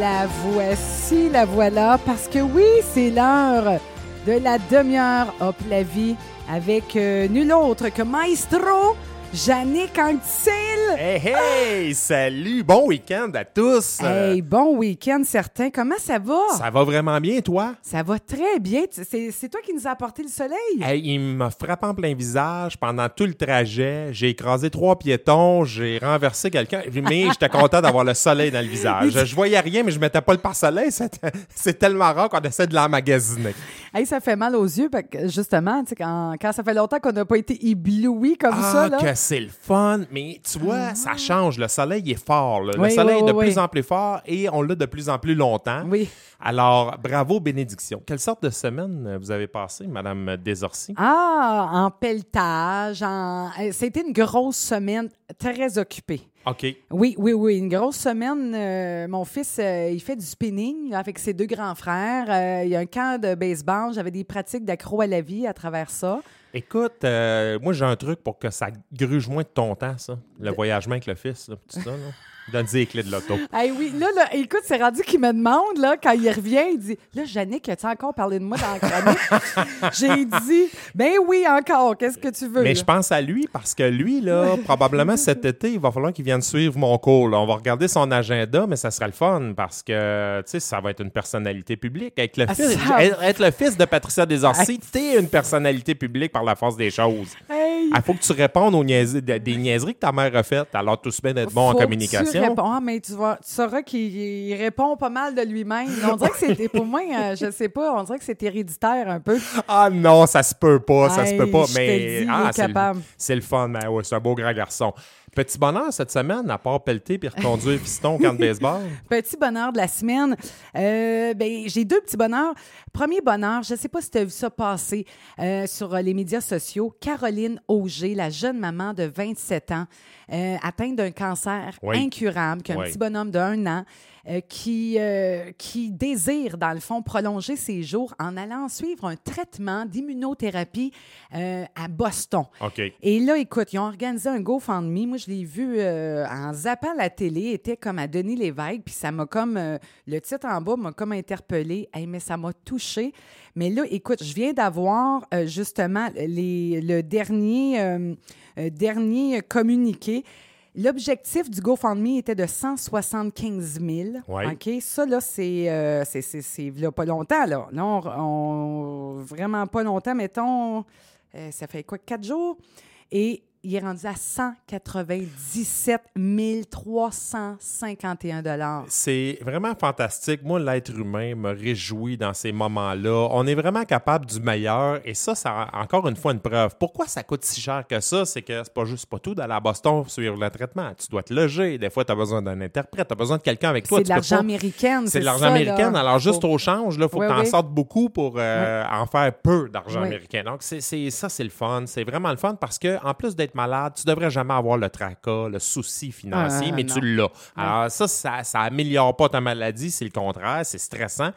La voici, la voilà, parce que oui, c'est l'heure de la demi-heure Hop la vie avec euh, nul autre que Maestro Jannick. Hey, hey! Salut! Bon week-end à tous! Hey, bon week-end certain. Comment ça va? Ça va vraiment bien, toi? Ça va très bien. C'est toi qui nous as apporté le soleil? Hey, il m'a frappé en plein visage pendant tout le trajet. J'ai écrasé trois piétons, j'ai renversé quelqu'un, mais j'étais content d'avoir le soleil dans le visage. Je voyais rien, mais je mettais pas le pare-soleil. C'est tellement rare qu'on essaie de l'emmagasiner. Hey, ça fait mal aux yeux, parce que, justement, quand, quand ça fait longtemps qu'on n'a pas été ébloui comme ça. Ah, Là. que c'est le fun! Mais tu vois, ça change. Le soleil il est fort. là. Le Oui, soleil oui, est de plus en plus fort et on l'a de plus en plus longtemps. Oui. Alors, bravo, bénédiction. Quelle sorte de semaine euh, vous avez passé, Madame Desorcy? Ah, en pelletage. En... euh, C'était une grosse semaine très occupée. OK. Oui, oui, oui. Une grosse semaine. euh, mon fils, euh, il fait du spinning avec ses deux grands frères. Euh, il y a un camp de baseball. J'avais des pratiques d'accro à la vie à travers ça. Écoute, moi, j'ai un truc pour que ça gruge moins de ton temps, ça. Le voyagement avec le fils, là, tout ça, là. Donne-y les clés de l'auto. Hey, oui, là, là, écoute, c'est rendu qu'il me demande, là, quand il revient, il dit Là, Jannick, as-tu encore parlé de moi dans la chronique? J'ai dit Ben oui, encore. Qu'est-ce que tu veux Mais là? je pense à lui parce que lui, là, probablement cet été, il va falloir qu'il vienne suivre mon cours. là. On va regarder son agenda, mais ça sera le fun parce que, tu sais, ça va être une personnalité publique. Avec le Ah, fils, ça- être, le fils de Patricia Desorcy, t'es une personnalité publique par la force des choses. Hey, Il faut que tu répondes aux niaiseries, des niaiseries que ta mère a faites. Alors, tout se bien d'être bon en faut communication. Réponds. Ah, mais tu, vois, tu sauras qu'il il répond pas mal de lui-même. On dirait que c'était, pour moi, euh, je sais pas, on dirait que c'est héréditaire un peu. Ah non, ça se peut pas, ça se peut pas. Mais ah, est c'est le- c'est le, fun, mais ouais, c'est un beau grand garçon. Petit bonheur cette semaine, à part pelleter puis reconduire Fiston au camp de baseball? Petit bonheur de la semaine. Euh, ben, j'ai deux petits bonheurs. Premier bonheur, je ne sais pas si tu as vu ça passer euh, sur euh, les médias sociaux. Caroline Auger, la jeune maman de 27 ans, euh, atteinte d'un cancer Oui. incurable, qui a un Oui. petit bonhomme d'un an, euh, qui, euh, qui désire, dans le fond, prolonger ses jours en allant suivre un traitement d'immunothérapie euh, à Boston. OK. Et là, écoute, ils ont organisé un GoFundMe. Moi, je l'ai vu en zappant la télé, était comme à Denis Lévesque, puis ça m'a comme, le titre en bas m'a comme interpellé, Hey, mais ça m'a touché. Mais là, écoute, je viens d'avoir justement les, le dernier, dernier communiqué. L'objectif du GoFundMe était de 175 000. Ouais. OK? Ça, là, c'est, euh, c'est, c'est, c'est là, pas longtemps, là. Là, on, on- vraiment pas longtemps, mettons, euh, ça fait quoi, quatre jours? Et il est rendu à 197 351 dollars. C'est vraiment fantastique. Moi, l'être humain me réjouit dans ces moments-là. On est vraiment capable du meilleur et ça, a encore une fois une preuve. Pourquoi ça coûte si cher que ça? C'est que c'est pas juste pas tout d'aller à Boston suivre le traitement. Tu dois te loger. Des fois, tu as besoin d'un interprète. Tu as besoin de quelqu'un avec toi. C'est de l'argent pas- américain. C'est de l'argent américain. Alors, juste au change, il faut Oui, que tu en oui. sortes beaucoup pour euh, en faire peu d'argent américain. Donc, c'est, c'est- ça, c'est le fun. C'est vraiment le fun parce que en plus d'être malade, tu devrais jamais avoir le tracas, le souci financier, Ah, mais non. tu l'as. Alors, ça, ça, ça améliore pas ta maladie. C'est le contraire. C'est stressant.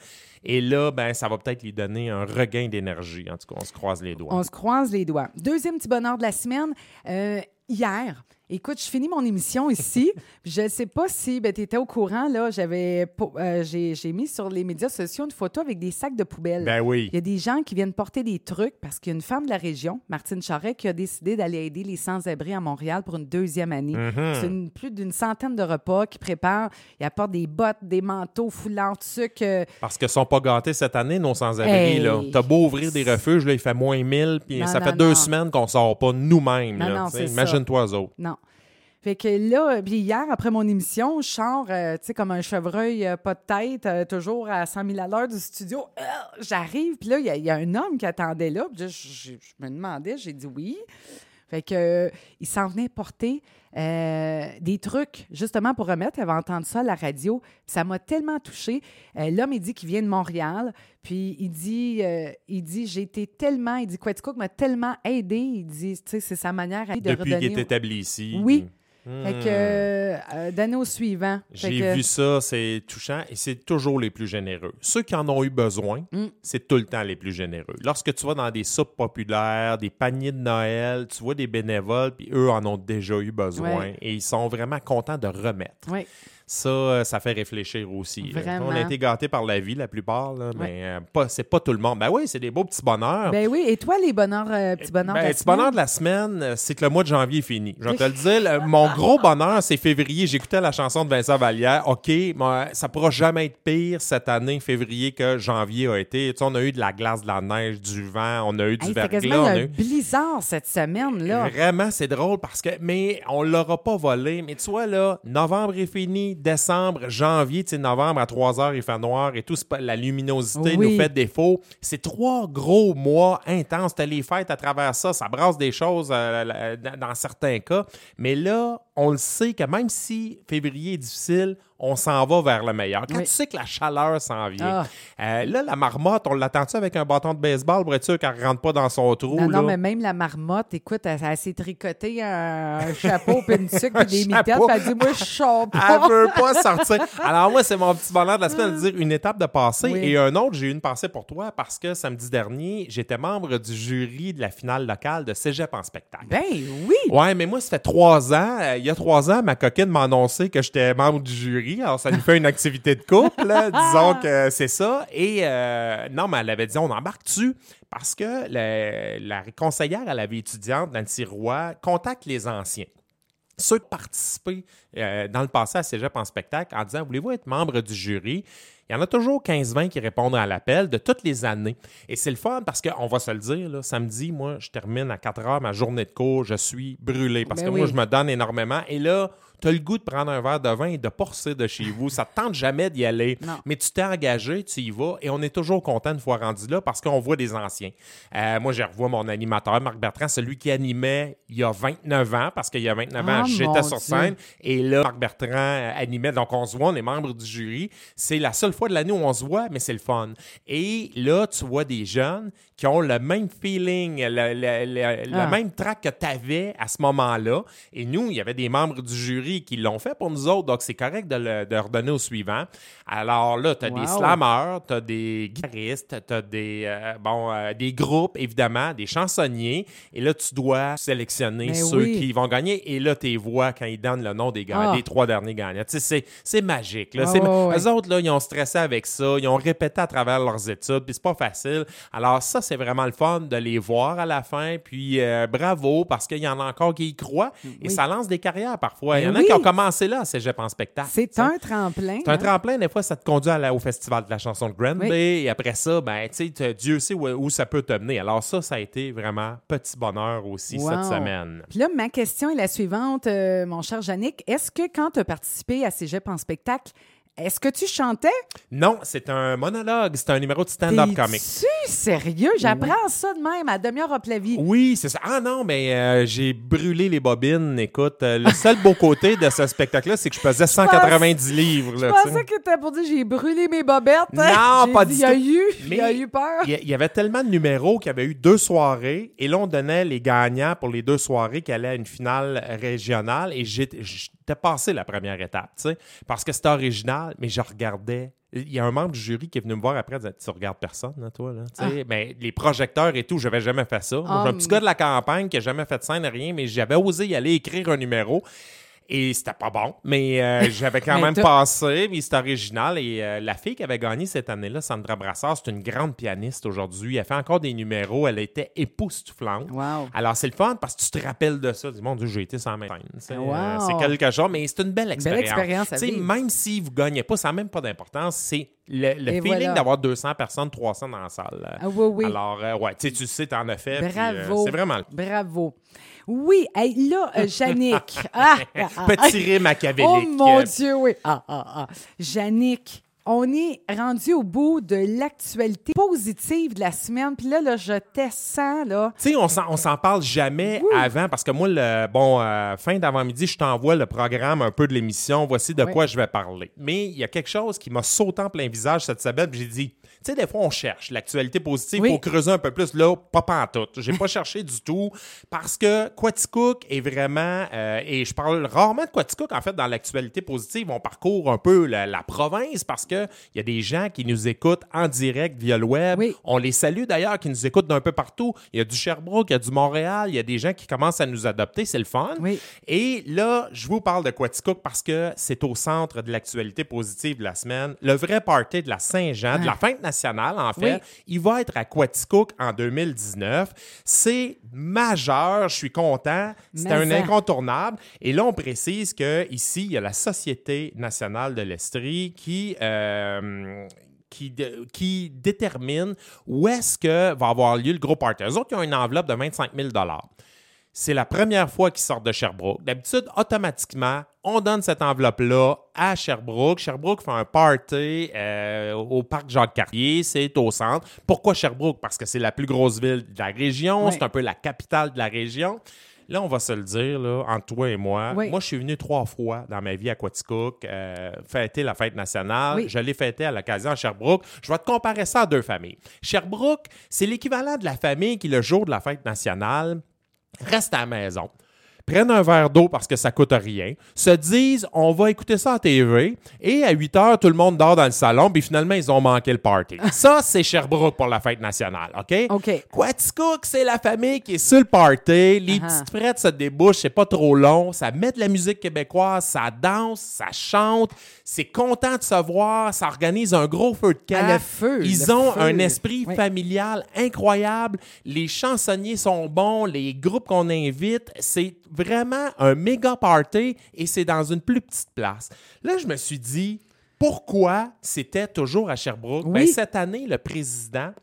Et là, ben, ça va peut-être lui donner un regain d'énergie. En tout cas, on se croise les doigts. On se croise les doigts. Deuxième petit bonheur de la semaine. euh, hier, écoute, je finis mon émission ici. je ne sais pas si tu étais au courant. là. J'avais, euh, j'ai, j'ai mis sur les médias sociaux une photo avec des sacs de poubelle. Ben oui. Il y a des gens qui viennent porter des trucs parce qu'il y a une femme de la région, Martine Charret, qui a décidé d'aller aider les sans-abri à Montréal pour une deuxième année. Mm-hmm. C'est une- plus d'une centaine de repas qu'ils préparent. Ils apportent des bottes, des manteaux, foulards, sucre. euh, Parce qu'ils sont pas gâtés cette année, nos sans-abri. Hey. là. T'as beau ouvrir des refuges, là, il fait moins 1000, puis ça non, fait deux semaines qu'on sort pas nous-mêmes. Non, là. Imagine-toi eux autres. Non. Fait que là, puis hier, après mon émission, je sors, euh, tu sais, comme un chevreuil, euh, pas de tête, euh, toujours à 100 000 à l'heure du studio. J'arrive, puis là, il y a- il y, a un homme qui attendait là. Puis je, me demandais, j'ai dit oui. Fait que, il s'en venait porter des trucs, justement, pour remettre. Il avait entendu ça à la radio. Ça m'a tellement touchée. L'homme, il dit qu'il vient de Montréal. Puis il dit, euh, il dit j'ai été tellement, il dit Quaticook m'a tellement aidé. Il dit, tu sais, c'est sa manière à de Depuis qu'il est établi ici. Oui. Hmm. Fait que, euh, euh, d'année au suivant. J'ai que- vu ça, c'est touchant et c'est toujours les plus généreux. Ceux qui en ont eu besoin, Mm. c'est tout le temps les plus généreux. Lorsque tu vas dans des soupes populaires, des paniers de Noël, tu vois des bénévoles, puis eux en ont déjà eu besoin Ouais. et ils sont vraiment contents de remettre. Ça, euh, ça fait réfléchir aussi. là. On a été gâtés par la vie, la plupart, là, mais euh, pas, c'est pas tout le monde. Ben oui, c'est des beaux petits bonheurs. Ben oui, et toi, les bonheurs, euh, petits bonheurs Ben, de la petit bonheur semaine? de la semaine, c'est que le mois de janvier est fini. Je vais te le dire, mon gros bonheur, c'est février. J'écoutais la chanson de Vincent Vallière. OK, moi, ça pourra jamais être pire cette année, février, que janvier a été. Tu sais, on a eu de la glace, de la neige, du vent, on a eu du Hey, verglas. on a un eu- blizzard cette semaine-là. Vraiment, c'est drôle parce que, mais on l'aura pas volé. Mais tu vois, là, novembre est fini, décembre, janvier, novembre à 3 heures, il fait noir et tout, la luminosité Oui. nous fait défaut. C'est trois gros mois intenses. T'as les fêtes à travers ça, ça brasse des choses euh, dans certains cas. Mais là, on le sait que même si février est difficile, on s'en va vers le meilleur. Quand Oui. tu sais que la chaleur s'en vient. Ah. Euh, là, la marmotte, on l'attend-tu avec un bâton de baseball pour être sûr qu'elle rentre pas dans son trou? Non, non, mais même la marmotte, écoute, elle, elle s'est tricoté un, chapeau, puis une tuque, puis des mitaines, elle dit Moi, je sors Elle veut pas sortir. Alors moi, c'est mon petit bonheur de la semaine de dire une étape de passé Oui. et un autre, j'ai eu une pensée pour toi parce que samedi dernier, j'étais membre du jury de la finale locale de Cégep en spectacle. Ben oui. Ouais, mais moi, ça fait trois ans. euh, il y a trois ans, ma coquine m'a annoncé que j'étais membre du jury. Alors, ça nous fait une activité de couple. là. Disons que c'est ça. Et euh, non, mais elle avait dit, on embarque dessus parce que le- la conseillère à la vie étudiante, Nancy Roy, contacte les anciens ceux qui participaient euh, dans le passé à Cégep en spectacle en disant Voulez-vous être membre du jury? Il y en a toujours 15-20 qui répondent à l'appel de toutes les années. Et c'est le fun parce qu'on va se le dire, là, samedi, moi, je termine à 4 heures ma journée de cours, je suis brûlé parce Ben que oui. moi, je me donne énormément. Et là, tu as le goût de prendre un verre de vin et de sortir de chez vous. Ça te tente jamais d'y aller. Non. Mais tu t'es engagé, tu y vas et on est toujours content une fois rendu là parce qu'on voit des anciens. Euh, moi, je revois mon animateur, Marc Bertrand, celui qui animait il y a 29 ans parce qu'il y a 29 ans, Oh, j'étais sur Dieu. scène et là, Marc Bertrand euh, animait. Donc, on se voit, on est membre du jury. C'est la seule fois de l'année où on se voit, mais c'est le fun. Et là, tu vois des jeunes qui ont le même feeling, le, le- le- le Ah. même track que tu avais à ce moment-là. Et nous, il y avait des membres du jury qui l'ont fait pour nous autres, donc c'est correct de le de redonner au suivant. Alors là, tu as des slammers, tu as des guitaristes, tu as des, euh, bon, euh, des groupes, évidemment, des chansonniers. Et là, tu dois sélectionner Mais ceux oui. qui vont gagner. Et là, tu vois quand ils donnent le nom des, gagnants, Ah. des trois derniers gagnants. C'est- c'est magique. Là. Ah ouais, ouais. Eux autres, là, ils ont stressé avec ça, ils ont répété à travers leurs études, puis c'est pas facile. Alors ça, c'est vraiment le fun de les voir à la fin, puis euh, bravo, parce qu'il y en a encore qui y croient, et Oui. ça lance des carrières parfois. Il y en Ben a qui oui. ont commencé là, Cégep en spectacle. C'est un tremplin. C'est un hein? tremplin, des fois, ça te conduit à la- au festival de la chanson de Oui. et après ça, ben, tu sais, te- Dieu sait où, où ça peut te mener. Alors ça, ça a été vraiment petit bonheur aussi Wow. cette semaine. Puis là, ma question est la suivante, euh, mon cher Yannick. Est-ce que quand tu as participé à Cégep en spectacle, est-ce que tu chantais? Non, c'est un monologue, c'est un numéro de stand-up comic. Es-tu sérieux? J'apprends ça de même à demi-heure up la vie. Oui, c'est ça. Ah non, mais euh, j'ai brûlé les bobines. Écoute, euh, le seul beau côté de ce spectacle-là, c'est que je pesais 190 livres. Je Là, tu sais. pensais que t'étais pour dire j'ai brûlé mes bobettes. Non, pas dit, du Il y a tout. il y a eu peur. Il y a- il y avait tellement de numéros qu'il y avait eu deux soirées et là, on donnait les gagnants pour les deux soirées qui allaient à une finale régionale et j'étais j'étais passé la première étape, tu sais, parce que c'était original, mais je regardais. Il y a un membre du jury qui est venu me voir après, disait, tu regardes personne, là, toi, là. Tu sais, ben, les projecteurs et tout, j'avais jamais fait ça. Ah, un petit gars de la campagne qui a jamais fait de scène, rien, mais j'avais osé y aller écrire un numéro. Et c'était pas bon, mais euh, j'avais quand Mais même passé, puis c'était original. Et euh, la fille qui avait gagné cette année-là, Sandra Brassard, c'est une grande pianiste aujourd'hui. Elle fait encore des numéros. Elle était époustouflante. Wow. Alors, c'est le fun parce que tu te rappelles de ça. Tu dis, mon Dieu, j'ai été sans même scène. C'est, euh, Wow. c'est quelque chose, mais c'est une belle expérience. vivre. Même si vous ne gagnez pas, ça n'a même pas d'importance. C'est le, feeling voilà. d'avoir 200 personnes, 300 dans la salle. Ah oui, oui. Alors, euh, ouais, tu sais, tu sais, t'en as fait. euh, Bravo. c'est vraiment Bravo. Oui, hey, là, euh, Yannick. ah, ah, ah. petit rire machiavélique. Oh mon Dieu, oui. Ah, ah, ah. Yannick, on est rendu au bout de l'actualité positive de la semaine. Puis là, là, je te sens, là. Tu sais, on s'en, s'en parle jamais avant parce que moi, le, bon, euh, fin d'avant-midi, je t'envoie le programme un peu de l'émission. Voici de Oui. quoi je vais parler. Mais il y a quelque chose qui m'a sauté en plein visage cette semaine. puis J'ai dit, sais, des fois, on cherche l'actualité positive Oui. pour creuser un peu plus. Là, pas pantoute. J'ai pas cherché du tout parce que Quaticook est vraiment, euh, et je parle rarement de Quaticook, en fait, dans l'actualité positive. On parcourt un peu la, la province parce qu'il y a des gens qui nous écoutent en direct via le web. Oui. On les salue d'ailleurs, qui nous écoutent d'un peu partout. Il y a du Sherbrooke, il y a du Montréal, il y a des gens qui commencent à nous adopter. C'est le fun. Oui. Et là, je vous parle de Quaticook parce que c'est au centre de l'actualité positive de la semaine. Le vrai party de la Saint-Jean, de la fête nationale, en fait, Oui. il va être à Quaticook en 2019. C'est majeur, je suis content. C'est un ça. incontournable. Et là, on précise qu'ici, il y a la Société nationale de l'Estrie qui... euh, qui, qui détermine où est-ce que va avoir lieu le gros party. Eux autres, ils ont une enveloppe de 25 000 c'est la première fois qu'ils sortent de Sherbrooke. D'habitude, automatiquement, on donne cette enveloppe-là à Sherbrooke. Sherbrooke fait un party euh, au parc Jacques-Cartier. C'est au centre. Pourquoi Sherbrooke? Parce que c'est la plus grosse ville de la région. Oui. C'est un peu la capitale de la région. Là, on va se le dire, là, entre toi et moi. Oui. Moi, je suis venu trois fois dans ma vie à Quaticook euh, fêter la fête nationale. Oui. Je l'ai fêté à l'occasion à Sherbrooke. Je vais te comparer ça à deux familles. Sherbrooke, c'est l'équivalent de la famille qui, le jour de la fête nationale, reste à la maison, prennent un verre d'eau parce que ça coûte rien, se disent on va écouter ça à TV et à 8 heures, tout le monde dort dans le salon, puis finalement, ils ont manqué le party. ça, c'est Sherbrooke pour la fête nationale, OK? OK. Quaticook, c'est la famille qui est sur le party. Les Ah ah. petites frettes se débouchent, c'est pas trop long. Ça met de la musique québécoise, ça danse, ça chante. C'est content de se voir. Ça organise un gros feu de camp. Ah, le feu, Ils ont feu. un esprit Oui. familial incroyable. Les chansonniers sont bons. Les groupes qu'on invite, c'est vraiment un méga party et c'est dans une plus petite place. Là, je me suis dit, pourquoi c'était toujours à Sherbrooke? Oui. Ben, cette année, le président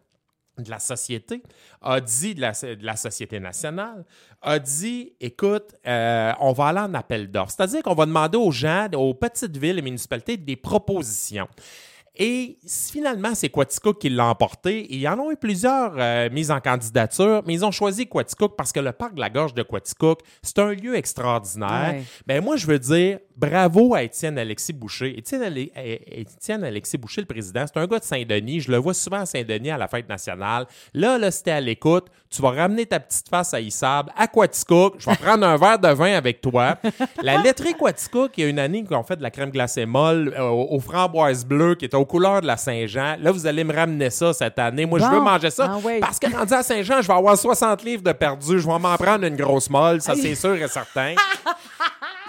de la société a dit, de la, de la Société nationale, a dit, écoute, euh, on va aller en appel d'offres. C'est-à-dire qu'on va demander aux gens, aux petites villes et municipalités des propositions. Et finalement, c'est Quaticook qui l'a emporté. Et ils en ont eu plusieurs euh, mises en candidature, mais ils ont choisi Quaticook parce que le parc de la Gorge de Quaticook, c'est un lieu extraordinaire. Ouais. Ben moi, je veux dire bravo à Étienne Alexis Boucher. Étienne, Ale- eh, Étienne Alexis Boucher, le président, c'est un gars de Saint-Denis. Je le vois souvent à Saint-Denis à la fête nationale. Là, là, c'était à l'écoute. Tu vas ramener ta petite face à Issable, à Quaticook. Je vais prendre un verre de vin avec toi. La laiterie Quaticook, il y a une année qu'on fait de la crème glacée molle euh, aux, aux framboises bleues qui est aux couleurs de la Saint-Jean. Là, vous allez me ramener ça cette année. Moi, je veux manger ça Ah parce que rendu à Saint-Jean, je vais avoir 60 livres de perdu. Je vais m'en prendre une grosse molle, ça c'est sûr et certain.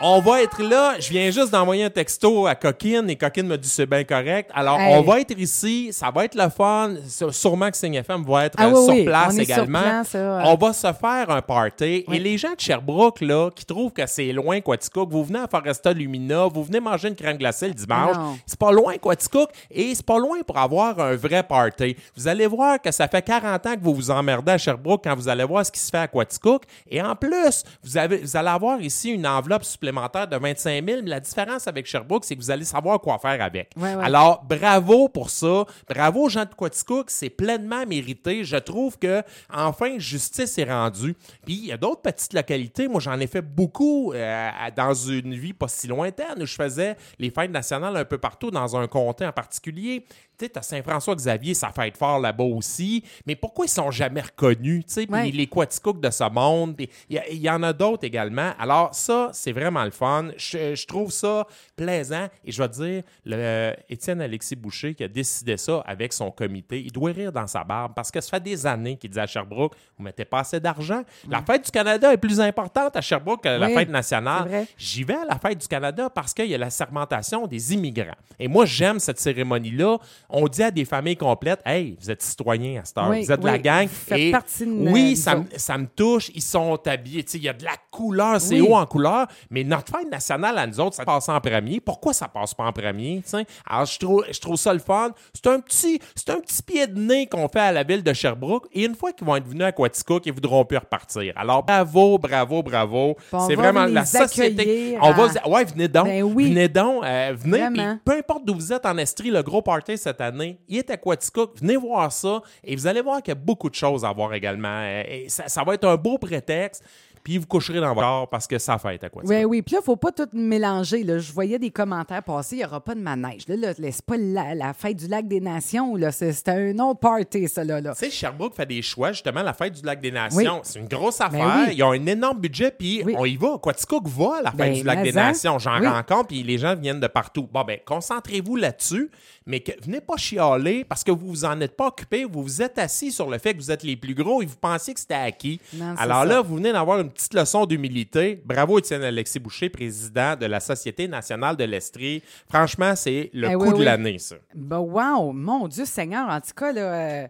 On va être là. Je viens juste d'envoyer un texto à Coquine et Coquine me dit c'est bien correct. Alors, Hey. on va être ici. Ça va être le fun. Sûrement que Signe FM va être Ah euh, oui, sur oui. place On est sur également. On va se faire un party. Oui. Et les gens de Sherbrooke, là, qui trouvent que c'est loin, Quaticook, vous venez à Foresta Lumina, vous venez manger une crème glacée le dimanche. C'est pas loin, Quaticook. Et c'est pas loin pour avoir un vrai party. Vous allez voir que ça fait 40 ans que vous vous emmerdez à Sherbrooke quand vous allez voir ce qui se fait à Quaticook. Et en plus, vous, avez, vous allez avoir ici une enveloppe supplémentaire de 25 000. Mais la différence avec Sherbrooke, c'est que vous allez savoir quoi faire avec. Ouais, ouais. Alors, bravo pour ça. Bravo aux gens de Quaticook. C'est pleinement mérité. Je trouve que, enfin, justice est rendue. Puis, il y a d'autres petites localités. Moi, j'en ai fait beaucoup euh, dans une vie pas si lointaine où je faisais les fêtes nationales un peu partout, dans un comté en particulier. Tu sais, Saint-François-Xavier, ça fête fort là-bas aussi. Mais pourquoi ils sont jamais reconnus? Tu sais, Ouais. les Quaticook de ce monde. Il y, y en a d'autres également. Alors, ça, c'est vraiment le fun. Je, je trouve ça plaisant. Et je vais te dire, le Étienne Alexis Boucher qui a décidé ça avec son comité, il doit rire dans sa barbe parce que ça fait des années qu'il dit à Sherbrooke, vous mettez pas assez d'argent. La fête du Canada est plus importante à Sherbrooke que la Oui, fête nationale. J'y vais à la fête du Canada parce qu'il y a la sermentation des immigrants. Et moi, j'aime cette cérémonie-là. On dit à des familles complètes, hey, vous êtes citoyens à cette heure, Oui, vous êtes de la gang. vous faites Et partie de oui, ça, ça me touche. Ils sont habillés. Il y a de la couleur, c'est haut en couleur. Mais notre fête nationale à nous autres, ça passe en premier. Pourquoi ça passe pas en premier? Alors, je trouve, je trouve ça le fun. C'est un petit, c'est un petit pied de nez qu'on fait à la ville de Sherbrooke. Et une fois qu'ils vont être venus à Quaticook, ils voudront plus repartir. Alors, bravo, bravo, bravo. C'est vraiment la société. On va, ouais, venez donc. Ben oui. Venez donc. euh, venez. Peu importe d'où vous êtes en Estrie, le gros party cette année, il est à Quaticook. Venez voir ça et vous allez voir qu'il y a beaucoup de choses à voir également. Euh, et ça, ça va être un beau prétexte. Puis vous coucherez dans votre corps parce que ça fait à quoi. Oui, oui. Puis là, il ne faut pas tout mélanger. Là. Je voyais des commentaires passer, il n'y aura pas de manège. Là, là, c'est pas la, la fête du lac des Nations. C'est, un autre party, ça. Là, là. Tu sais, Sherbrooke fait des choix. Justement, la fête du lac des Nations, c'est une grosse affaire. Ben oui. Ils ont un énorme budget, puis Oui. on y va. Quaticook va à la fête Ben, du lac des en. Nations. J'en rencontre, puis les gens viennent de partout. Bon, ben, concentrez-vous là-dessus, mais que, venez pas chialer parce que vous vous en êtes pas occupé. Vous vous êtes assis sur le fait que vous êtes les plus gros et vous pensiez que c'était acquis. Non, Alors ça. là, vous venez d'avoir une petite leçon d'humilité. Bravo, Étienne Alexis Boucher, président de la Société nationale de l'Estrie. Franchement, c'est le Eh coup oui, de oui. l'année, ça. Ben, wow! Mon Dieu Seigneur! En tout cas, là. euh,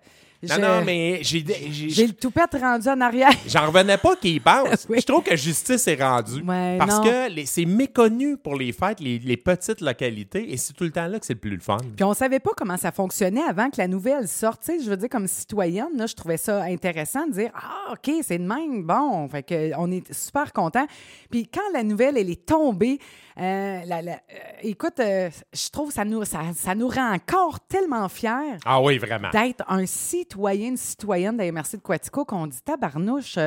Non, je- non, mais j'ai- j'ai le toupette rendu en arrière. J'en revenais pas qu'ils y. Oui. Je trouve que justice est rendue. Ouais, parce non. que c'est méconnu pour les fêtes, les, les petites localités, et c'est tout le temps là que c'est le plus le fun. Puis on savait pas comment ça fonctionnait avant que la nouvelle sorte. Tu sais, je veux dire, comme citoyenne, là, je trouvais ça intéressant de dire Ah, OK, c'est de même. Bon, fait que on est super content. Puis quand la nouvelle, elle est tombée, euh, la- la- euh, écoute, euh, je trouve que ça nous, ça, ça nous rend encore tellement fiers Ah oui, vraiment. d'être un citoyen, une citoyenne de la MRC de Quatico qu'on dit tabarnouche,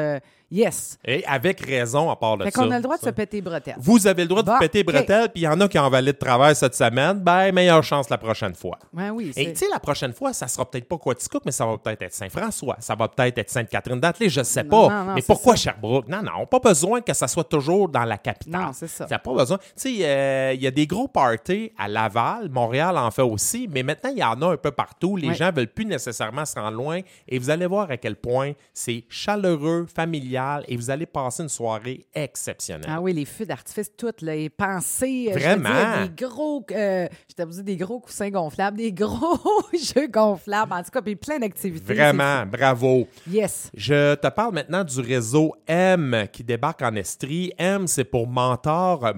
yes. Et avec raison, à part de Fait ça. qu'on a le droit de ça. se péter les bretelles. Vous avez le droit de vous péter bretelles, puis il y en a qui ont valé de travail cette semaine. Ben, meilleure chance la prochaine fois. Oui, Et tu sais, la prochaine fois, ça sera peut-être pas Quaticook, mais ça va peut-être être Saint-François. Ça va peut-être être Sainte-Catherine d'Atelier, je sais pas. Non, non, non, mais pourquoi ça. Sherbrooke? Non, non, pas besoin que ça soit toujours dans la capitale. Non, c'est ça. T'as pas besoin. Tu sais, euh, il y a des gros parties à Laval, Montréal en fait aussi, mais maintenant, il y en a un peu partout. Les Ouais. gens veulent plus nécessairement se rendre loin et vous allez voir à quel point c'est chaleureux, familial et vous allez passer une soirée exceptionnelle. Ah oui, les feux d'artifice, toutes, les pensées. euh, je Vraiment? dire, des gros, euh, je des gros coussins gonflables, des gros jeux gonflables, en tout cas, puis plein d'activités. Vraiment, bravo. Yes. Je te parle maintenant du réseau M qui débarque en Estrie. M, c'est pour mentor,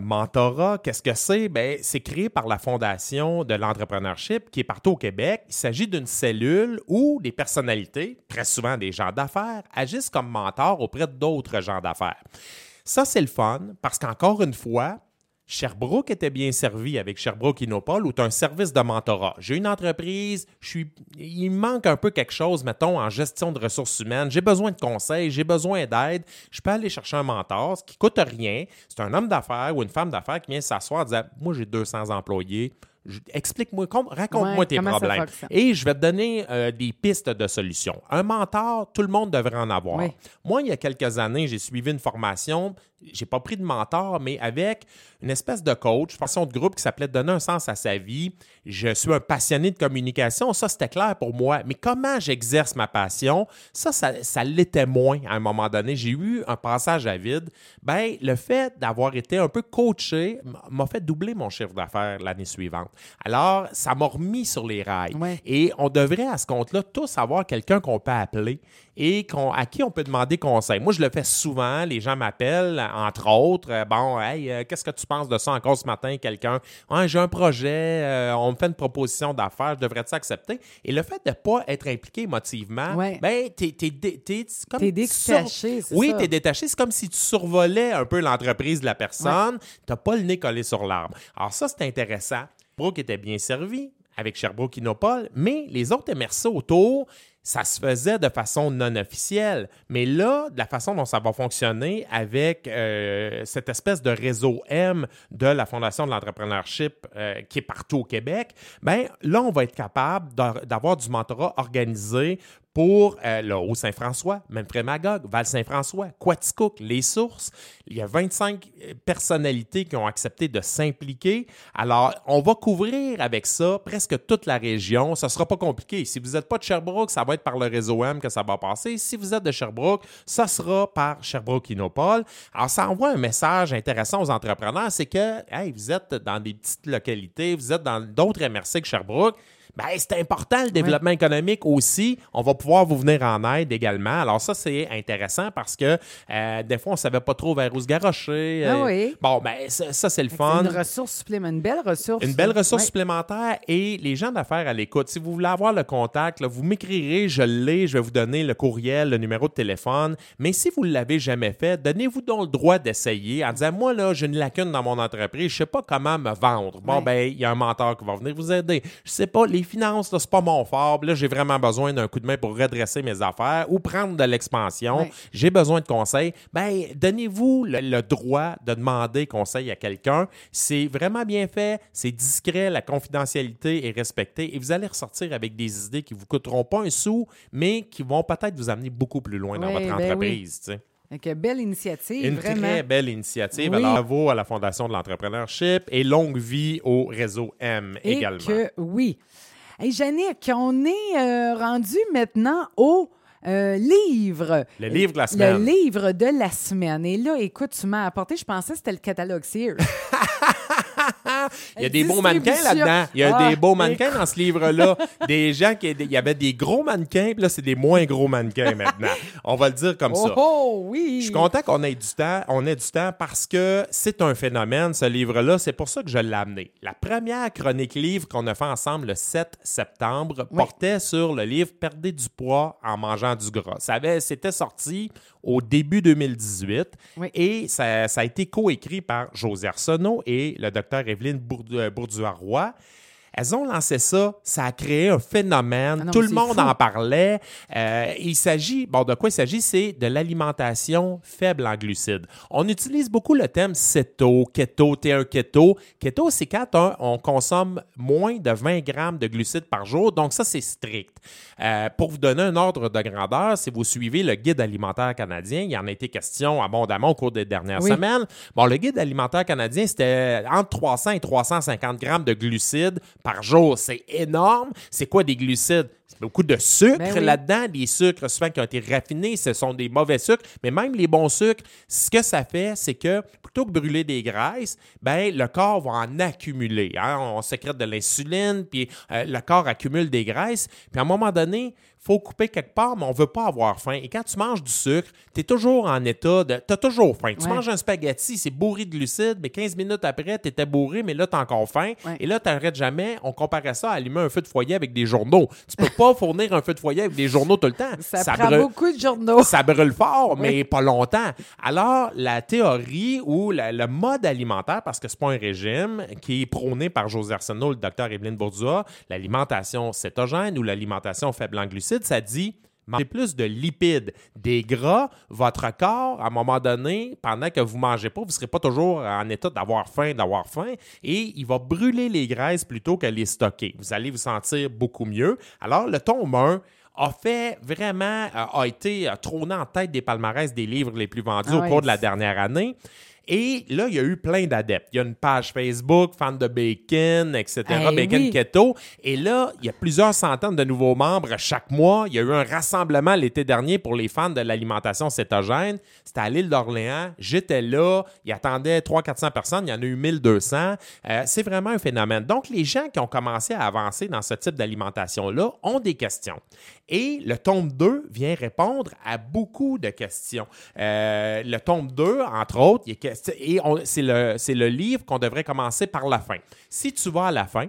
Qu'est-ce que c'est? Ben, c'est créé par la Fondation de l'entrepreneurship qui est partout au Québec. Il s'agit d'une cellule où des personnalités, très souvent des gens d'affaires, agissent comme mentors auprès d'autres gens d'affaires. Ça, c'est le fun parce qu'encore une fois, Sherbrooke était bien servi avec Sherbrooke Innopol, où tu as un service de mentorat. J'ai une entreprise, je suis, il manque un peu quelque chose, mettons, en gestion de ressources humaines. J'ai besoin de conseils, j'ai besoin d'aide. Je peux aller chercher un mentor, ce qui coûte rien. C'est un homme d'affaires ou une femme d'affaires qui vient s'asseoir et dire Moi, j'ai 200 employés. Explique-moi, raconte-moi Ouais, tes problèmes. Et je vais te donner euh, des pistes de solutions. Un mentor, tout le monde devrait en avoir. Moi, il y a quelques années, j'ai suivi une formation. J'ai pas pris de mentor, mais avec une espèce de coach, formation de groupe qui s'appelait Donner un sens à sa vie. Je suis un passionné de communication. Ça, c'était clair pour moi. Mais comment j'exerce ma passion, ça, ça, ça l'était moins à un moment donné. J'ai eu un passage à vide. Ben, le fait d'avoir été un peu coaché m'a fait doubler mon chiffre d'affaires l'année suivante. Alors, ça m'a remis sur les rails. Ouais. Et on devrait, à ce compte-là, tous avoir quelqu'un qu'on peut appeler et à qui on peut demander conseil. Moi, je le fais souvent. Les gens m'appellent, entre autres. euh, bon, hey, euh, qu'est-ce que tu penses de ça encore ce matin? Quelqu'un, Ouais, j'ai un projet, euh, on me fait une proposition d'affaires, je devrais-tu accepter? Et le fait de ne pas être impliqué émotivement, Ouais. ben, t'es, comme T'es sur- détaché, c'est Oui, t'es détaché. C'est comme si tu survolais un peu l'entreprise de la personne. T'as pas le nez collé sur l'arbre. Alors ça, c'est intéressant. Brooke était bien servi avec Sherbrooke Innopol, mais les autres MRC autour, ça se faisait de façon non officielle. Mais là, de la façon dont ça va fonctionner avec euh, cette espèce de réseau M de la Fondation de l'entrepreneurship euh, qui est partout au Québec, ben là, on va être capable d'a- d'avoir du mentorat organisé pour euh, le Haut-Saint-François, même Magog, Val-Saint-François, Quaticook, Les Sources. Il y a 25 personnalités qui ont accepté de s'impliquer. Alors, on va couvrir avec ça presque toute la région. Ça ne sera pas compliqué. Si vous n'êtes pas de Sherbrooke, ça va être par le réseau M que ça va passer. Si vous êtes de Sherbrooke, ça sera par Sherbrooke Innopol. Alors, ça envoie un message intéressant aux entrepreneurs, c'est que, hey, vous êtes dans des petites localités, vous êtes dans d'autres MRC que Sherbrooke. Ben, c'est important le développement économique aussi. On va pouvoir vous venir en aide également. Alors ça, c'est intéressant parce que euh, des fois, on ne savait pas trop vers où se garrocher. Ah Euh, oui. Bon, ben ça, ça, c'est le fun. Une ressource supplémentaire, une belle ressource. Une belle ressource supplémentaire et les gens d'affaires à l'écoute. Si vous voulez avoir le contact, là, vous m'écrirez, je l'ai, je vais vous donner le courriel, le numéro de téléphone. Mais si vous ne l'avez jamais fait, donnez-vous donc le droit d'essayer en disant Moi, là, j'ai une lacune dans mon entreprise, je ne sais pas comment me vendre. Bon, ben, il y a un mentor qui va venir vous aider. Je sais pas, les finances, là, c'est pas mon fort. Là, j'ai vraiment besoin d'un coup de main pour redresser mes affaires ou prendre de l'expansion. J'ai besoin de conseils. Ben, donnez-vous le, le droit de demander conseil à quelqu'un. C'est vraiment bien fait, c'est discret, la confidentialité est respectée et vous allez ressortir avec des idées qui vous coûteront pas un sou, mais qui vont peut-être vous amener beaucoup plus loin dans Oui, votre ben entreprise. Donc, belle initiative, Une vraiment. très belle initiative. Oui. Alors, bravo à la Fondation de l'entrepreneurship et longue vie au réseau M Et également. que oui. Hey, on est euh, rendu maintenant au euh, livre. Le livre de la Le semaine. livre de la semaine. Et là, écoute, tu m'as apporté, je pensais que c'était le catalogue Sears. Il y a des beaux mannequins là-dedans. Il y a Ah, des beaux mannequins dans ce livre-là. des gens qui. Il y avait des gros mannequins, puis là, c'est des moins gros mannequins maintenant. On va le dire comme Oh, ça. oh, oui. Je suis content qu'on ait du temps. On ait du temps parce que c'est un phénomène, ce livre-là. C'est pour ça que je l'ai amené. La première chronique livre qu'on a fait ensemble le 7 septembre Oui. portait sur le livre Perdez du poids en mangeant du gras. Ça avait, c'était sorti au début 2018 Oui. et ça, ça a été coécrit par José Arsenault et le docteur Evelyne euh, Bourduaroy. Elles ont lancé ça, ça a créé un phénomène, Ah non, tout le monde fou. en parlait. Euh, il s'agit, bon, de quoi il s'agit? C'est de l'alimentation faible en glucides. On utilise beaucoup le thème CETO, keto, T1 keto. Keto, c'est quand on, on consomme moins de 20 grammes de glucides par jour, donc ça, c'est strict. Euh, pour vous donner un ordre de grandeur, si vous suivez le guide alimentaire canadien, il y en a été question abondamment au cours des dernières Oui. semaines. Bon, le guide alimentaire canadien, c'était entre 300 et 350 grammes de glucides par jour. C'est énorme. C'est quoi des glucides? C'est beaucoup de sucre Ben oui. là-dedans, des sucres souvent qui ont été raffinés, ce sont des mauvais sucres, mais même les bons sucres, ce que ça fait, c'est que plutôt que brûler des graisses, ben le corps va en accumuler. hein. On sécrète de l'insuline, puis euh, le corps accumule des graisses, puis à un moment donné, faut couper quelque part, mais on veut pas avoir faim. Et quand tu manges du sucre, tu es toujours en état de... Tu as toujours faim. Tu Ouais. manges un spaghetti, c'est bourré de glucides, mais 15 minutes après, tu étais bourré, mais là, tu as encore faim. Ouais. Et là, tu n'arrêtes jamais. On comparait ça à allumer un feu de foyer avec des journaux. Tu peux pas fournir un feu de foyer avec des journaux tout le temps. Ça, prend brûle- beaucoup de journaux. ça brûle fort, Oui. mais pas longtemps. Alors, la théorie ou la- le mode alimentaire, parce que c'est pas un régime qui est prôné par José Arsenault, le docteur Evelyne Bourdua, l'alimentation cétogène ou l'alimentation faible en glucides, ça dit mangez plus de lipides, des gras, votre corps, à un moment donné, pendant que vous mangez pas, vous ne serez pas toujours en état d'avoir faim, d'avoir faim, et il va brûler les graisses plutôt que les stocker. Vous allez vous sentir beaucoup mieux. Alors, le tome 1 a fait vraiment, euh, a été euh, trôné en tête des palmarès des livres les plus vendus Ah au cours de la dernière année. Et là, il y a eu plein d'adeptes. Il y a une page Facebook, fan de bacon, etc., Eh bacon oui. keto. Et là, il y a plusieurs centaines de nouveaux membres chaque mois. Il y a eu un rassemblement l'été dernier pour les fans de l'alimentation cétogène. C'était à l'île d'Orléans. J'étais là. Il attendait 300-400 personnes. Il y en a eu 1200. Euh, c'est vraiment un phénomène. Donc, les gens qui ont commencé à avancer dans ce type d'alimentation-là ont des questions. Et le tome 2 vient répondre à beaucoup de questions. Euh, le tome 2, entre autres, et c'est le, c'est livre qu'on devrait commencer par la fin. Si tu vas à la fin,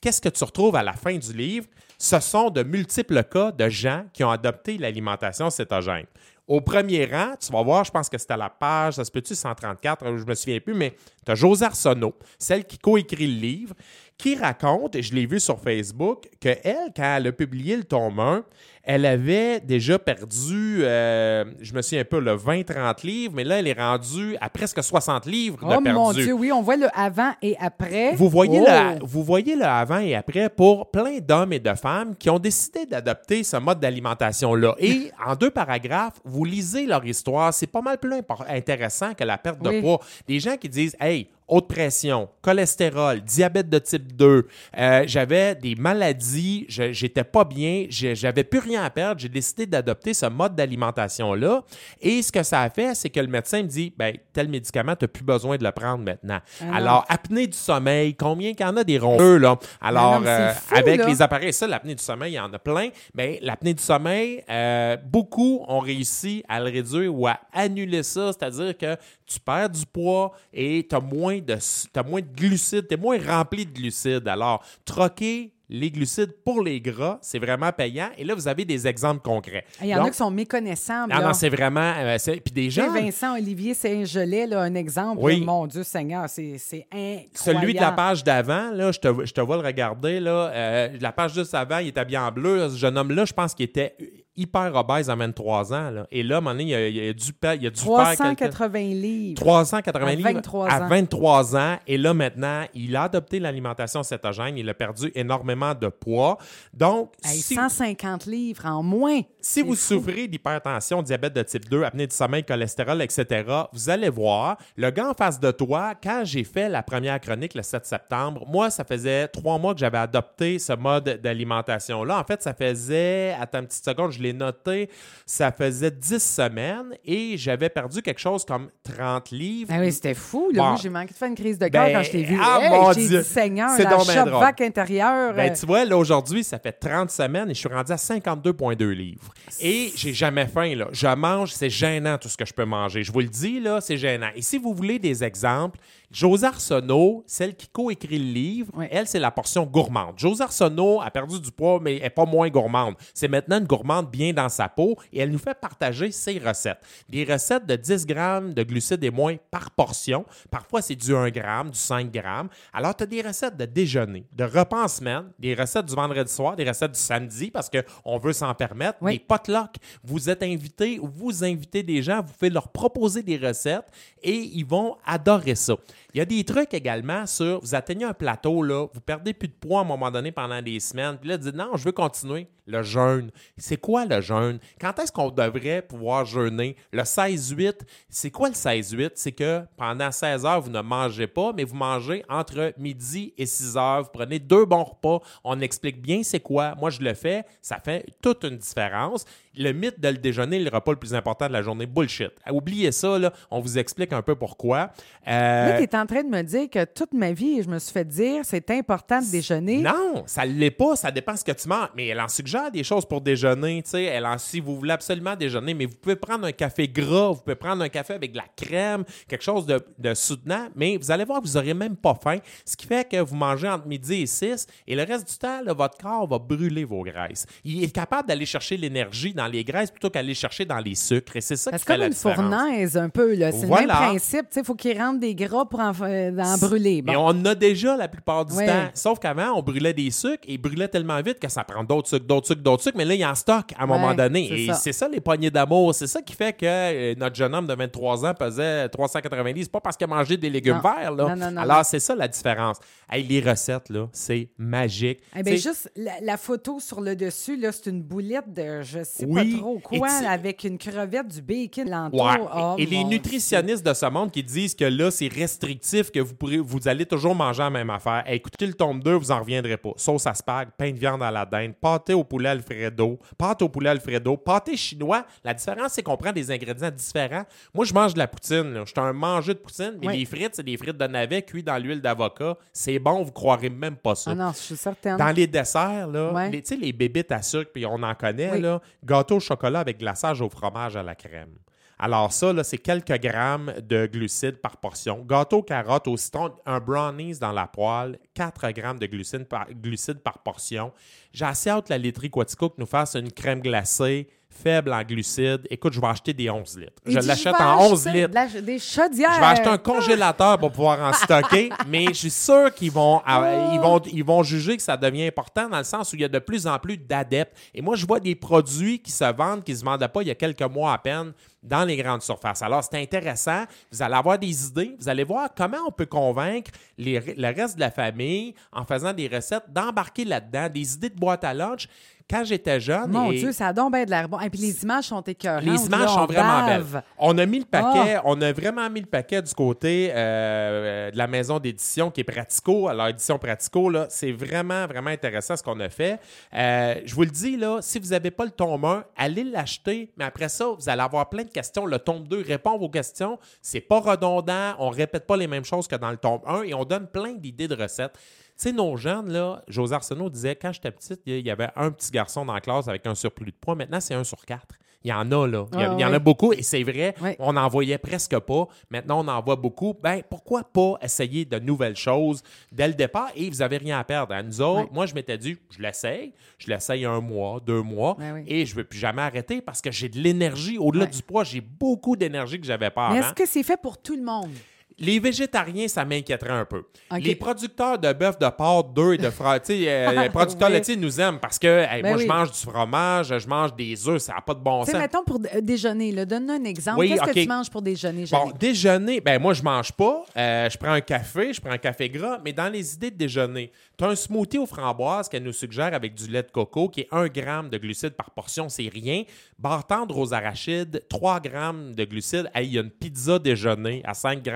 qu'est-ce que tu retrouves à la fin du livre? Ce sont de multiples cas de gens qui ont adopté l'alimentation cétogène. Au premier rang, tu vas voir, je pense que c'était à la page, ça se peut-tu 134, je me souviens plus, mais tu as José Arsenault, celle qui coécrit le livre, qui raconte, je l'ai vu sur Facebook, que elle, quand elle a publié le tome 1, elle avait déjà perdu, euh, je me souviens un peu, le 20-30 livres, mais là, elle est rendue à presque 60 livres de Oh perdu. mon Dieu, oui, on voit le avant et après. Vous voyez, Oh! le, vous voyez le avant et après pour plein d'hommes et de femmes qui ont décidé d'adopter ce mode d'alimentation-là. Et en deux paragraphes, vous lisez leur histoire. C'est pas mal plus intéressant que la perte de Oui. poids. Des gens qui disent Hey, haute pression, cholestérol, diabète de type 2, euh, j'avais des maladies, j'étais pas bien, j'avais plus rien à perdre, j'ai décidé d'adopter ce mode d'alimentation-là. Et ce que ça a fait, c'est que le médecin me dit ben, tel médicament, tu n'as plus besoin de le prendre maintenant. Ah. Alors, apnée du sommeil, combien qu'il y en a des ronds là? Alors, Ah non, euh, fou, avec là. les appareils, ça, l'apnée du sommeil, il y en a plein. Mais l'apnée du sommeil, euh, beaucoup ont réussi à le réduire ou à annuler ça, c'est-à-dire que tu perds du poids et tu as moins de, t'as moins de glucides, tu es moins rempli de glucides. Alors, troquer les glucides pour les gras, c'est vraiment payant. Et là, vous avez des exemples concrets. Il y en Donc, a qui sont méconnaissables. ah là. non, c'est vraiment. euh, puis des gens. Vincent Olivier Saint-Gelais, là, un exemple. Oui. là, mon Dieu Seigneur, c'est incroyable. Celui de la page d'avant, là, je te, je te vois le regarder. Là, euh, la page juste avant, il était habillé en bleu. Ce jeune homme-là, je pense qu'il était hyper obèse à 23 ans. là. Et là, à un moment donné, il a, il a dû, pa- il a dû faire quelque- 380 livres. 380 À livres 23 à ans. 23 ans. Et là, maintenant, il a adopté l'alimentation cétogène. Il a perdu énormément de poids. Donc, Hey, si, 150 livres en moins. si vous fou. souffrez d'hypertension, diabète de type 2, apnée du sommeil, cholestérol, etc., vous allez voir, le gars en face de toi, quand j'ai fait la première chronique le 7 septembre, moi, ça faisait trois mois que j'avais adopté ce mode d'alimentation-là. En fait, ça faisait, attends une petite seconde, je l'ai noté, ça faisait 10 semaines et j'avais perdu quelque chose comme 30 livres. Ah oui, c'était fou. Là. Bon. J'ai manqué de faire une crise de cœur Ben, quand je t'ai vu. ah, Hey, mon j'ai Dieu. dit, Seigneur, C'est la shop-vac intérieure. Ben, euh, tu vois, là, aujourd'hui, ça fait 30 semaines et je suis rendu à 52,2 livres. Et j'ai jamais faim, là. Je mange, c'est gênant tout ce que je peux manger. Je vous le dis, là, c'est gênant. Et si vous voulez des exemples, José Arsenault, celle qui coécrit le livre, Oui. elle, c'est la portion gourmande. José Arsenault a perdu du poids, mais elle n'est pas moins gourmande. C'est maintenant une gourmande bien dans sa peau et elle nous fait partager ses recettes. Des recettes de 10 grammes de glucides et moins par portion. Parfois, c'est du 1 gramme, du 5 grammes. Alors, tu as des recettes de déjeuner, de repas en semaine, des recettes du vendredi soir, des recettes du samedi parce qu'on veut s'en permettre, Oui. des potlucks. Vous êtes invité ou vous invitez des gens, vous pouvez leur proposer des recettes et ils vont adorer ça. Il y a des trucs également sur vous atteignez un plateau, là, vous perdez plus de poids à un moment donné pendant des semaines, puis là, vous dites non, je veux continuer. Le jeûne. C'est quoi le jeûne? Quand est-ce qu'on devrait pouvoir jeûner? Le 16-8, c'est quoi le 16-8? C'est que pendant 16 heures, vous ne mangez pas, mais vous mangez entre midi et 6 heures. Vous prenez deux bons repas. On explique bien c'est quoi. Moi, je le fais. Ça fait toute une différence. Le mythe de le déjeuner, le repas le plus important de la journée, bullshit. Oubliez ça, là. On vous explique un peu pourquoi. Euh, Là, tu es en train de me dire que toute ma vie, je me suis fait dire c'est important de déjeuner. Non, ça ne l'est pas. Ça dépend ce que tu manges. Mais elle en suggère des choses pour déjeuner. tu sais. Elle en, si vous voulez absolument déjeuner, mais vous pouvez prendre un café gras, vous pouvez prendre un café avec de la crème, quelque chose de, de soutenant, mais vous allez voir, vous n'aurez même pas faim. Ce qui fait que vous mangez entre midi et 6 et le reste du temps, là, votre corps va brûler vos graisses. Il est capable d'aller chercher l'énergie dans les graisses plutôt qu'aller chercher dans les sucres. Et c'est ça qui C'est fait comme la une différence. fournaise un peu. là. C'est Voilà. le même principe. Il faut qu'il rentre des gras pour en, euh, en brûler. Bon. Mais on en a déjà la plupart du temps. Sauf qu'avant, on brûlait des sucres et ils brûlaient tellement vite que ça prend d'autres sucres, d'autres sucres, d'autres sucres. Mais là, il y en stock à un moment donné. c'est Et ça. c'est ça les poignées d'amour. C'est ça qui fait que euh, notre jeune homme de 23 ans pesait 390. C'est pas parce qu'il a mangé des légumes Non. verts. Là. Non, non, non, Alors, c'est ça la différence. Hey, les recettes, là, c'est magique. Eh bien, juste la, la photo sur le dessus, là, c'est une boulette de je sais Oui. Pas trop Et quoi, avec une crevette, du bacon l'entour. Ouais. Oh, et les nutritionnistes de ce monde qui disent que là, c'est restrictif, que vous pourrez, vous allez toujours manger la même affaire. Hey, écoutez le tome 2, vous en reviendrez pas. Sauce à spag, pain de viande à la dinde, pâté au poulet Alfredo, pâte au poulet Alfredo, pâté chinois. La différence, c'est qu'on prend des ingrédients différents. Moi, je mange de la poutine. là. Je suis un mangeur de poutine, mais Oui. les frites, c'est des frites de navet cuites dans l'huile d'avocat. C'est bon, vous croirez même pas ça. Ah non, je suis certaine. Dans les desserts, là, Ouais. les- tu sais, les bébites à sucre, puis on en connaît, Oui. là, gâteau au chocolat avec glaçage au fromage à la crème. Alors ça, c'est quelques grammes de glucides par portion. Gâteau carotte au citron, un brownies dans la poêle, 4 grammes de glucides par, portion. J'ai la laiterie Quatico que nous fasse une crème glacée faible en glucides. Écoute, je vais acheter des 11 litres. Il je l'achète en 11 acheter litres. la- des chaudières. Je vais acheter un congélateur pour pouvoir en stocker, mais je suis sûr qu'ils vont, euh, ils vont, ils vont juger que ça devient important dans le sens où il y a de plus en plus d'adeptes. Et moi, je vois des produits qui se vendent, qui ne se vendaient pas il y a quelques mois à peine dans les grandes surfaces. Alors, c'est intéressant. Vous allez avoir des idées. Vous allez voir comment on peut convaincre les- le reste de la famille en faisant des recettes, d'embarquer là-dedans, des idées de boîte à lunch. Quand j'étais jeune, Mon et- Dieu, ça a donc bien de l'air bon. Et puis les images sont écœurantes. les images sont on vraiment belles. bave. On a mis le paquet, Ah! on a vraiment mis le paquet du côté euh, de la maison d'édition qui est Pratico. Alors, édition Pratico, là, c'est vraiment, vraiment intéressant ce qu'on a fait. Euh, je vous le dis, là, si vous n'avez pas le tome 1, allez l'acheter, mais après ça, vous allez avoir plein de questions. Le tome 2 répond à vos questions. C'est pas redondant, on répète pas les mêmes choses que dans le tome 1 et on donne plein d'idées de recettes. Tu sais, nos jeunes, là, José Arsenault disait, quand j'étais petite, il y avait un petit garçon dans la classe avec un surplus de poids. Maintenant, c'est un sur quatre. Il y en a, là. Il y, a- Ah, il y en a beaucoup, et c'est vrai, on n'en voyait presque pas. Maintenant, on en voit beaucoup. Ben, pourquoi pas essayer de nouvelles choses dès le départ? Et vous n'avez rien à perdre. À nous autres, moi, je m'étais dit, je l'essaye. Je l'essaye un mois, deux mois, oui. et je ne veux plus jamais arrêter parce que j'ai de l'énergie. Au-delà du poids, j'ai beaucoup d'énergie que j'avais pas Mais avant. est-ce que c'est fait pour tout le monde? Les végétariens, ça m'inquiéterait un peu. Les producteurs de bœuf, de porc, d'œufs et de fromage, tu sais, euh, les producteurs Oui. laitiers nous aiment parce que hey, Ben moi, oui. je mange du fromage, je mange des œufs, ça n'a pas de bon Tu sais, sens. mettons pour euh, déjeuner, donne-nous un exemple. Oui, Qu'est-ce que tu manges pour déjeuner, Bon, déjeuner, ben moi, je mange pas. Euh, je prends un café, je prends un café gras, mais dans les idées de déjeuner, tu un smoothie aux framboises qu'elle nous suggère avec du lait de coco qui est 1 g de glucides par portion, c'est rien. Barre tendre aux arachides, 3 g de glucides. Il y a une pizza déjeuner à 5 g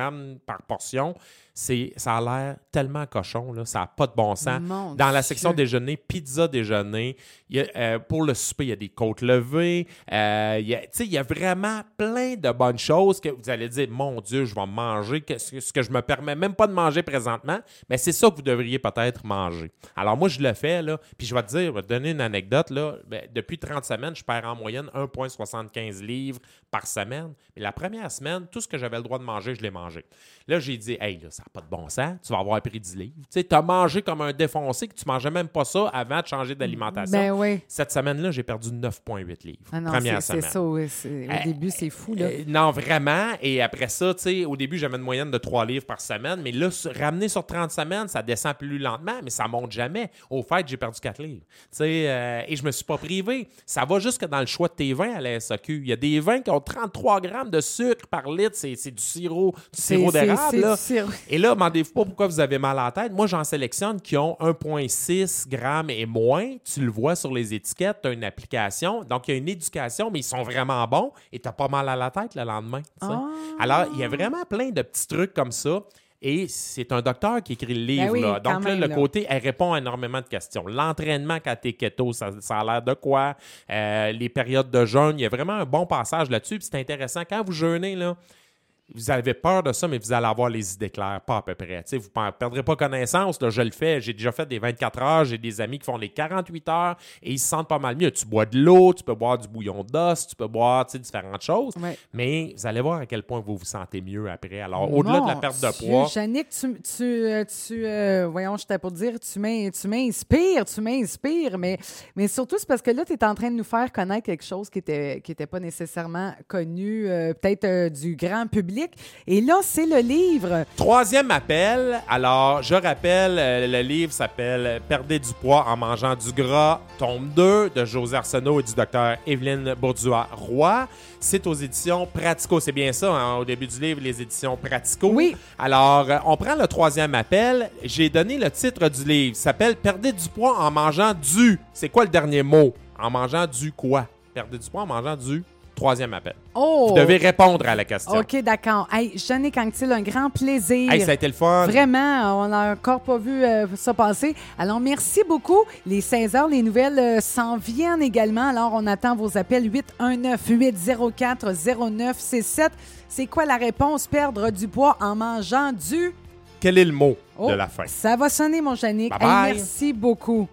par portion. C'est, ça a l'air tellement cochon, là, ça n'a pas de bon sens. Mon Dans la Dieu. section déjeuner, pizza déjeuner, il y a, euh, pour le souper, il y a des côtes levées. euh, il y a- tu sais, il y a vraiment plein de bonnes choses que vous allez dire, mon Dieu, je vais manger ce que- ce que je me permets même pas de manger présentement. Mais c'est ça que vous devriez peut-être manger. Alors moi, je le fais, là, puis je vais te dire, je vais te donner une anecdote. Là, Ben, depuis 30 semaines, je perds en moyenne 1,75 livres par semaine. Mais la première semaine, tout ce que j'avais le droit de manger, je l'ai mangé. Là, j'ai dit, hey, là, ça n'a pas de bon sens, tu vas avoir pris 10 livres. Tu sais, as mangé comme un défoncé que tu mangeais même pas ça avant de changer d'alimentation. Ben oui. Cette semaine-là, j'ai perdu 9,8 livres. Ah non, première c'est c'est semaine. ça. oui, Au Euh, début, c'est fou, là. Euh, non, vraiment. Et après ça, tu sais, au début, j'avais une moyenne de 3 livres par semaine. Mais là, ramener sur 30 semaines, ça descend plus lentement, mais ça monte jamais. Au fait, j'ai perdu 4 livres. Tu sais, euh, et je me suis pas privé. Ça va jusque dans le choix de tes vins à la SAQ. Il y a des vins qui ont 33 grammes de sucre par litre. C'est c'est du sirop, du C'est- sirop d'érable. Et là, demandez-vous pas pourquoi vous avez mal à la tête. Moi, j'en sélectionne qui ont 1,6 grammes et moins. Tu le vois sur les étiquettes, tu as une application. Donc, il y a une éducation, mais ils sont vraiment bons et tu pas mal à la tête le lendemain. Ah. Alors, il y a vraiment plein de petits trucs comme ça. Et c'est un docteur qui écrit le livre. Ben oui, là. Donc, là, même, le là. côté, elle répond à énormément de questions. L'entraînement quand t'es keto, ça, ça a l'air de quoi? Euh, les périodes de jeûne, il y a vraiment un bon passage là-dessus. Puis c'est intéressant. Quand vous jeûnez, là, vous avez peur de ça, mais vous allez avoir les idées claires, pas à peu près. Vous ne perdrez pas connaissance. là, je le fais. J'ai déjà fait des 24 heures. J'ai des amis qui font les 48 heures et ils se sentent pas mal mieux. Tu bois de l'eau, tu peux boire du bouillon d'os, tu peux boire tu sais, différentes choses. Ouais. Mais vous allez voir à quel point vous vous sentez mieux après. Alors, au-delà de la perte de poids, Jannick, tu, tu, euh, tu euh, voyons, j'étais pour dire, tu m'in- tu m'inspires, tu m'inspires, mais, mais surtout, c'est parce que là, tu es en train de nous faire connaître quelque chose qui n'était qui était pas nécessairement connu, euh, peut-être du grand public. Et là, c'est le livre. Troisième appel. Alors, je rappelle, euh, le livre s'appelle Perdez du poids en mangeant du gras, tome 2 de José Arsenault et du docteur Evelyne Bourdua-Roy. C'est aux éditions Pratico. C'est bien ça, hein, au début du livre, les éditions Pratico. Oui. Alors, euh, on prend le troisième appel. J'ai donné le titre du livre. Il s'appelle Perdez du poids en mangeant du. C'est quoi le dernier mot? En mangeant du quoi? Perdez du poids en mangeant du. Troisième appel. Oh! Vous devez répondre à la question. OK, d'accord. Hey, Jannick Anctil, un grand plaisir. Hey, ça a été le fun. Vraiment, on n'a encore pas vu euh, ça passer. Alors, merci beaucoup. Les 16 heures, les nouvelles euh, s'en viennent également. Alors, on attend vos appels 819-804-0967. C'est quoi la réponse? Perdre du poids en mangeant du... Quel est le mot Oh, de la fin? Ça va sonner, mon Jannick. Hey, merci beaucoup.